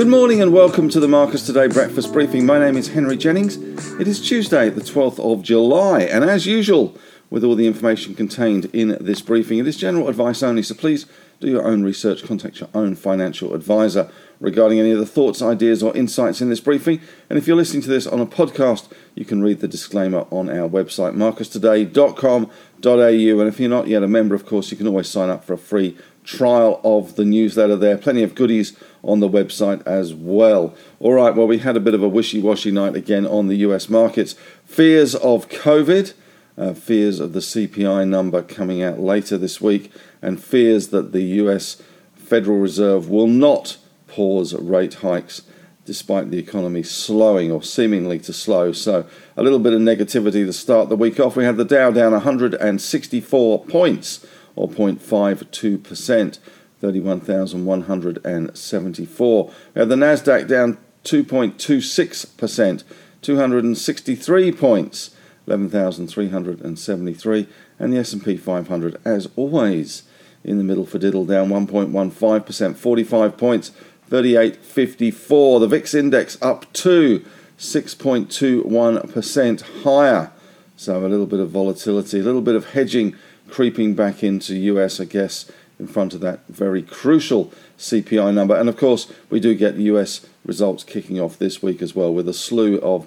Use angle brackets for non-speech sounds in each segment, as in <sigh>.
Good morning and welcome to the Marcus Today Breakfast Briefing. My name is Henry Jennings. It is Tuesday, the 12th of July, and as usual, with all the information contained in this briefing, it is general advice only, so please do your own research, contact your own financial advisor regarding any of the thoughts, ideas, or insights in this briefing. And if you're listening to this on a podcast, you can read the disclaimer on our website, marcustoday.com.au. And if you're not yet a member, of course, you can always sign up for a free trial of the newsletter there. Plenty of goodies on the website as well. All right, well, we had a bit of a wishy washy night again on the US markets. Fears of COVID, uh, fears of the CPI number coming out later this week, and fears that the US Federal Reserve will not pause rate hikes despite the economy slowing or seemingly to slow. So, a little bit of negativity to start the week off. We had the Dow down 164 points or 0.52%. 31,174. We have the Nasdaq down 2.26%, 263 points, 11,373, and the S&P 500 as always in the middle for diddle down 1.15%, 45 points, 38.54. The VIX index up to 6.21% higher. So a little bit of volatility, a little bit of hedging creeping back into US, I guess, in front of that very crucial CPI number. And of course, we do get US results kicking off this week as well, with a slew of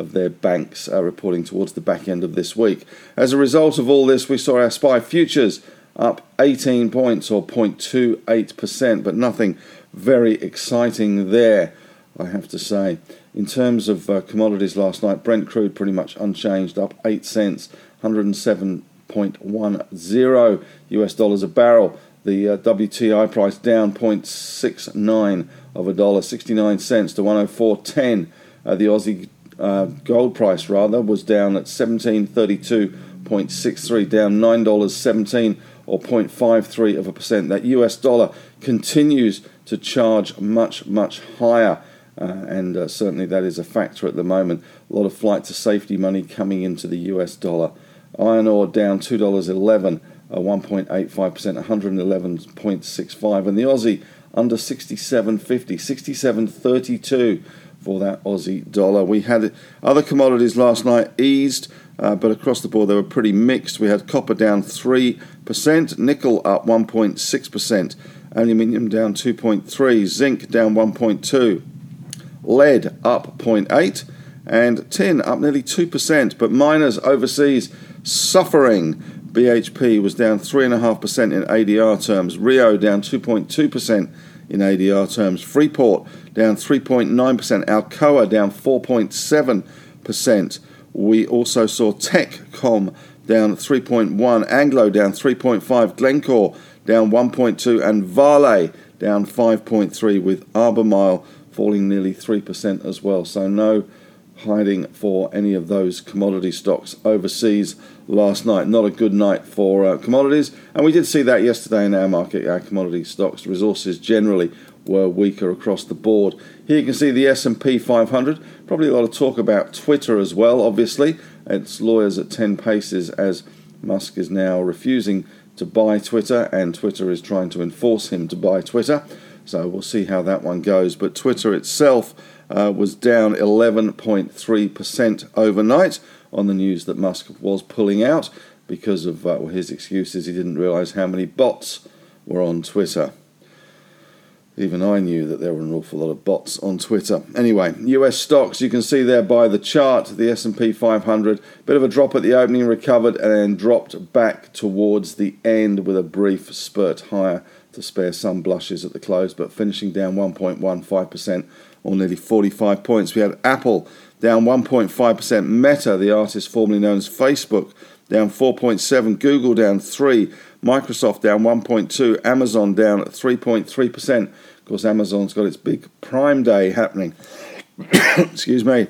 of their banks uh, reporting towards the back end of this week. As a result of all this, we saw our SPI futures up 18 points or 0.28%, but nothing very exciting there, I have to say. In terms of uh, commodities last night, Brent crude pretty much unchanged, up 8 cents, 107.10 US dollars a barrel. The uh, WTI price down 0.69 of a dollar, 69 cents to 104.10. Uh, the Aussie uh, gold price rather was down at 1732.63, down nine dollars 17 or 0.53 of a percent. That US dollar continues to charge much much higher. Uh, and uh, certainly that is a factor at the moment. A lot of flight to safety money coming into the US dollar. Iron ore down $2.11 1.85%, 111.65. And the Aussie under 67.50, 67.32 for that Aussie dollar. We had other commodities last night eased, uh, but across the board they were pretty mixed. We had copper down 3%, nickel up 1.6%, aluminium down 2.3, zinc down 1.2, lead up 0.8, and tin up nearly 2%. But miners overseas suffering BHP was down 3.5% in ADR terms, Rio down 2.2% in ADR terms, Freeport down 3.9%, Alcoa down 4.7%. We also saw Techcom down 3.1, Anglo down 3.5, Glencore down 1.2, and Vale down 5.3, with Albemarle falling nearly 3% as well. So no hiding for any of those commodity stocks overseas last night. Not a good night for uh, commodities, and we did see that yesterday in our market. Our commodity stocks, resources generally were weaker across the board. Here you can see the S&P 500. Probably a lot of talk about Twitter as well. Obviously, it's lawyers at 10 paces as Musk is now refusing to buy Twitter, and Twitter is trying to enforce him to buy Twitter. So we'll see how that one goes. But Twitter itself uh, was down 11.3% overnight on the news that Musk was pulling out because of uh, his excuses. He didn't realize how many bots were on Twitter. Even I knew that there were an awful lot of bots on Twitter. Anyway, US stocks, you can see there by the chart, the S&P 500, bit of a drop at the opening, recovered and then dropped back towards the end with a brief spurt higher to spare some blushes at the close, but finishing down 1.15% or nearly 45 points. We had Apple down 1.5%, Meta, the artist formerly known as Facebook, down 4.7%. Google down 3, Microsoft down 1.2%. Amazon down 3.3%. Of course, Amazon's got its big Prime Day happening. <coughs> Excuse me.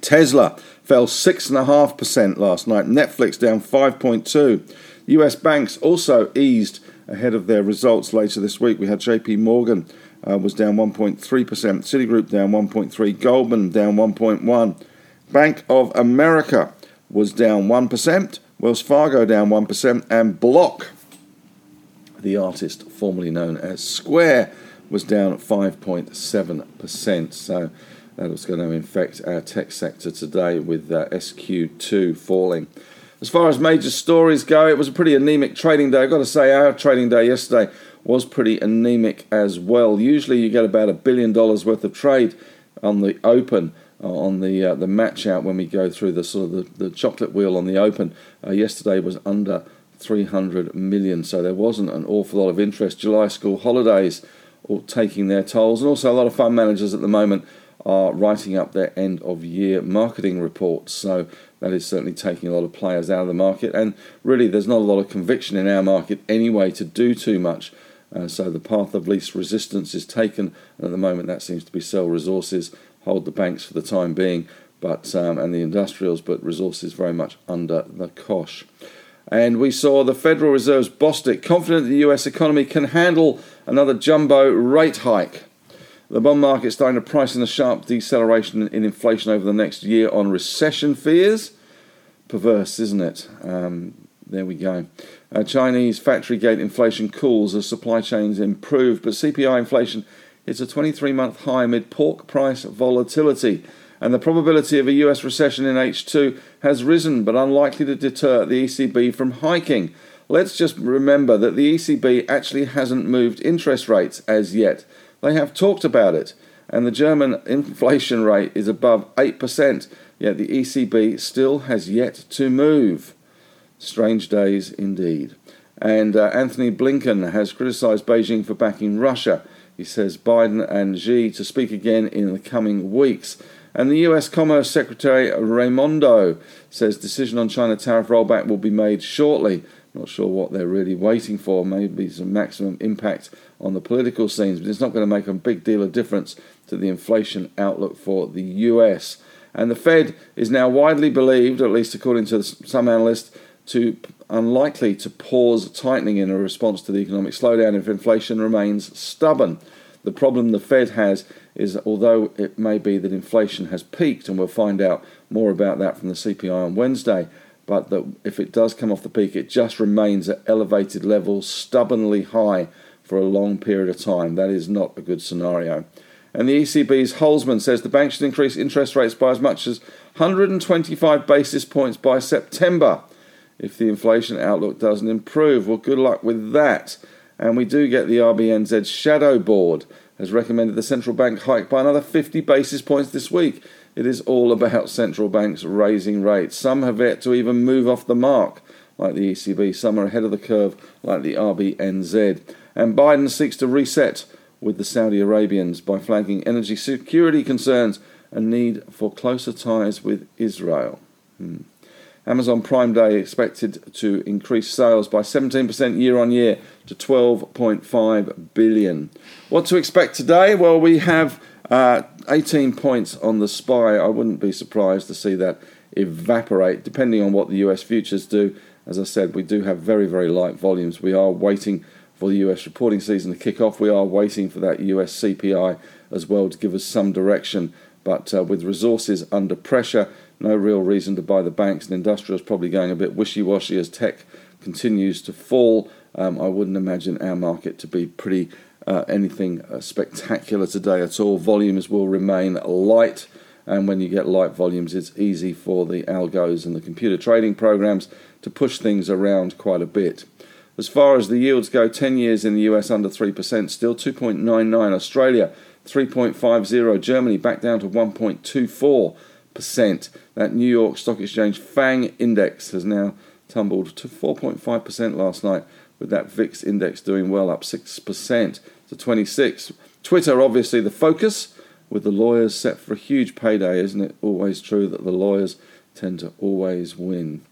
Tesla fell 6.5% last night. Netflix down 5.2. US banks also eased ahead of their results later this week. We had JP Morgan uh, was down 1.3%. Citigroup down 1.3%, Goldman down 1.1. Bank of America was down 1%. Wells Fargo down 1%. And Block, the artist formerly known as Square, was down 5.7%. So that was going to infect our tech sector today with uh, SQ2 falling. As far as major stories go, it was a pretty anemic trading day. I've got to say, our trading day yesterday was pretty anemic as well. Usually, you get about a billion dollars worth of trade on the open. Uh, on the uh, the match out when we go through the sort of the, the chocolate wheel on the open uh, yesterday was under 300 million so there wasn't an awful lot of interest july school holidays all taking their tolls and also a lot of fund managers at the moment are writing up their end of year marketing reports. So that is certainly taking a lot of players out of the market. And really, there's not a lot of conviction in our market anyway to do too much. Uh, so the path of least resistance is taken, and at the moment that seems to be sell resources, hold the banks for the time being, but um, and the industrials, but resources very much under the cosh. And we saw the Federal Reserve's Bostic confident the US economy can handle another jumbo rate hike. The bond market is starting to price in a sharp deceleration in inflation over the next year on recession fears. Perverse, isn't it? Um, there we go. Uh, Chinese factory gate inflation cools as supply chains improve, but CPI inflation hits a 23 month high amid pork price volatility. And the probability of a US recession in H2 has risen, but unlikely to deter the ECB from hiking. Let's just remember that the ECB actually hasn't moved interest rates as yet. They have talked about it, and the German inflation rate is above 8%, yet the ECB still has yet to move. Strange days indeed. And uh, Antony Blinken has criticized Beijing for backing Russia. He says Biden and Xi to speak again in the coming weeks. And the US Commerce Secretary Raimondo says decision on China tariff rollback will be made shortly. Not sure what they're really waiting for. Maybe some maximum impact on the political scenes, but it's not going to make a big deal of difference to the inflation outlook for the US. And the Fed is now widely believed, at least according to some analysts, to unlikely to pause tightening in a response to the economic slowdown if inflation remains stubborn. The problem the Fed has is that although it may be that inflation has peaked, and we'll find out more about that from the CPI on Wednesday, but that if it does come off the peak, it just remains at elevated levels, stubbornly high for a long period of time. That is not a good scenario. And the ECB's Holzmann says the bank should increase interest rates by as much as 125 basis points by September if the inflation outlook doesn't improve. Well, good luck with that. And we do get the RBNZ Shadow Board has recommended the central bank hike by another 50 basis points this week. It is all about central banks raising rates. Some have yet to even move off the mark, like the ECB. Some are ahead of the curve, like the RBNZ. And Biden seeks to reset with the Saudi Arabians by flagging energy security concerns and need for closer ties with Israel. Hmm. Amazon Prime Day expected to increase sales by 17% year on year to 12.5 billion. What to expect today? Well, we have uh, 18 points on the SPI. I wouldn't be surprised to see that evaporate, depending on what the US futures do. As I said, we do have very, very light volumes. We are waiting for the US reporting season to kick off. We are waiting for that US CPI as well to give us some direction. But uh, with resources under pressure, no real reason to buy the banks and industrials probably going a bit wishy washy as tech continues to fall. Um, I wouldn't imagine our market to be pretty uh, anything uh, spectacular today at all. Volumes will remain light, and when you get light volumes, it's easy for the algos and the computer trading programs to push things around quite a bit. As far as the yields go, 10 years in the US under 3%, still 2.99. Australia 3.50. Germany back down to 1.24%. That New York Stock Exchange FANG index has now tumbled to 4.5% last night with that VIX index doing well, up 6% to 26. Twitter, obviously, the focus with the lawyers set for a huge payday. Isn't it always true that the lawyers tend to always win?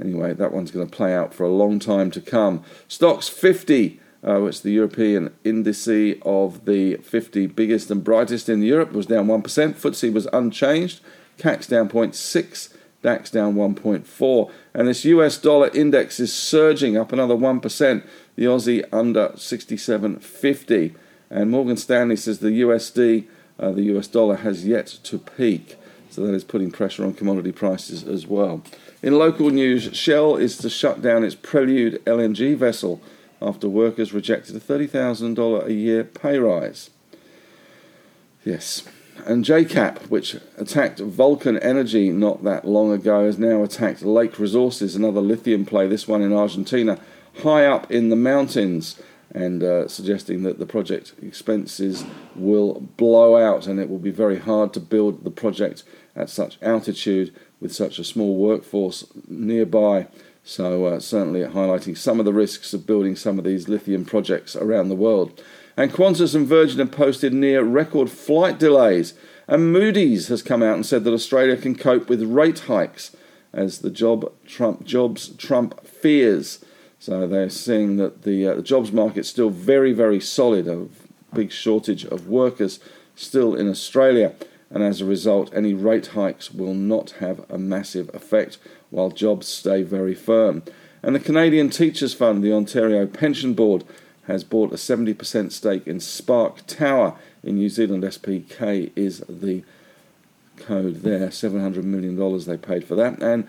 Anyway, that one's going to play out for a long time to come. Stoxx 50, uh, which the European indice of the 50 biggest and brightest in Europe, was down 1%. FTSE was unchanged. CAC down 0.6 DAX down 1.4, and this US dollar index is surging up another 1%. The Aussie under 67.50, And Morgan Stanley says the USD, uh, the US dollar, has yet to peak. So that is putting pressure on commodity prices as well. In local news, Shell is to shut down its Prelude LNG vessel after workers rejected a $30,000 a year pay rise. Yes. And JCAP, which attacked Vulcan Energy not that long ago, has now attacked Lake Resources, another lithium play, this one in Argentina, high up in the mountains, and uh, suggesting that the project expenses will blow out and it will be very hard to build the project at such altitude with such a small workforce nearby. So, uh, certainly highlighting some of the risks of building some of these lithium projects around the world. And Qantas and Virgin have posted near record flight delays. And Moody's has come out and said that Australia can cope with rate hikes as the job Trump jobs Trump fears. So they're seeing that the, uh, the jobs market still very very solid. A big shortage of workers still in Australia, and as a result, any rate hikes will not have a massive effect while jobs stay very firm. And the Canadian Teachers Fund, the Ontario Pension Board, has bought a 70% stake in Spark Tower in New Zealand. SPK is the code there. $700 million they paid for that. And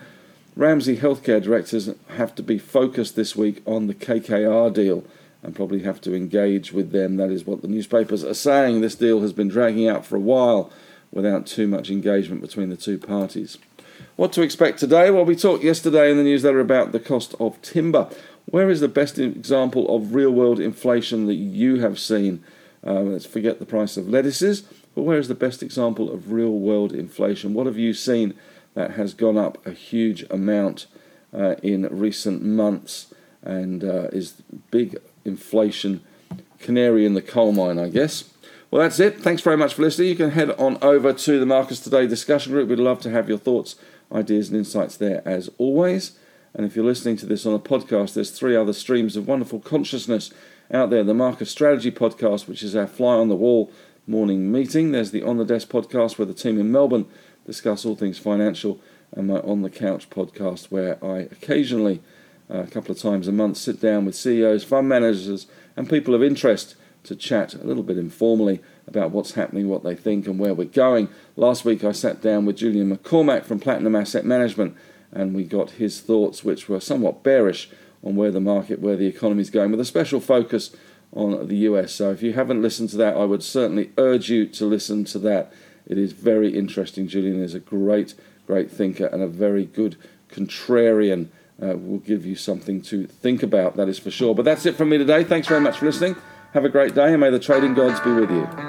Ramsay Healthcare directors have to be focused this week on the KKR deal and probably have to engage with them. That is what the newspapers are saying. This deal has been dragging out for a while without too much engagement between the two parties. What to expect today? Well, we talked yesterday in the newsletter about the cost of timber. Where is the best example of real world inflation that you have seen? Uh, let's forget the price of lettuces, but where is the best example of real world inflation? What have you seen that has gone up a huge amount uh, in recent months and uh, is big inflation canary in the coal mine, I guess? Well, that's it. Thanks very much for listening. You can head on over to the Marcus Today discussion group. We'd love to have your thoughts, ideas, and insights there as always. And if you're listening to this on a podcast, there's three other streams of wonderful consciousness out there. The Marcus Strategy podcast, which is our fly on the wall morning meeting. There's the On the Desk podcast, where the team in Melbourne discuss all things financial, and my On the Couch podcast, where I occasionally, uh, a couple of times a month, sit down with CEOs, fund managers, and people of interest to chat a little bit informally about what's happening, what they think, and where we're going. Last week, I sat down with Julian McCormack from Platinum Asset Management and we got his thoughts, which were somewhat bearish on where the market, where the economy is going, with a special focus on the US. So if you haven't listened to that, I would certainly urge you to listen to that. It is very interesting. Julian is a great, great thinker and a very good contrarian. Uh, will give you something to think about, that is for sure. But that's it from me today. Thanks very much for listening. Have a great day, and may the trading gods be with you.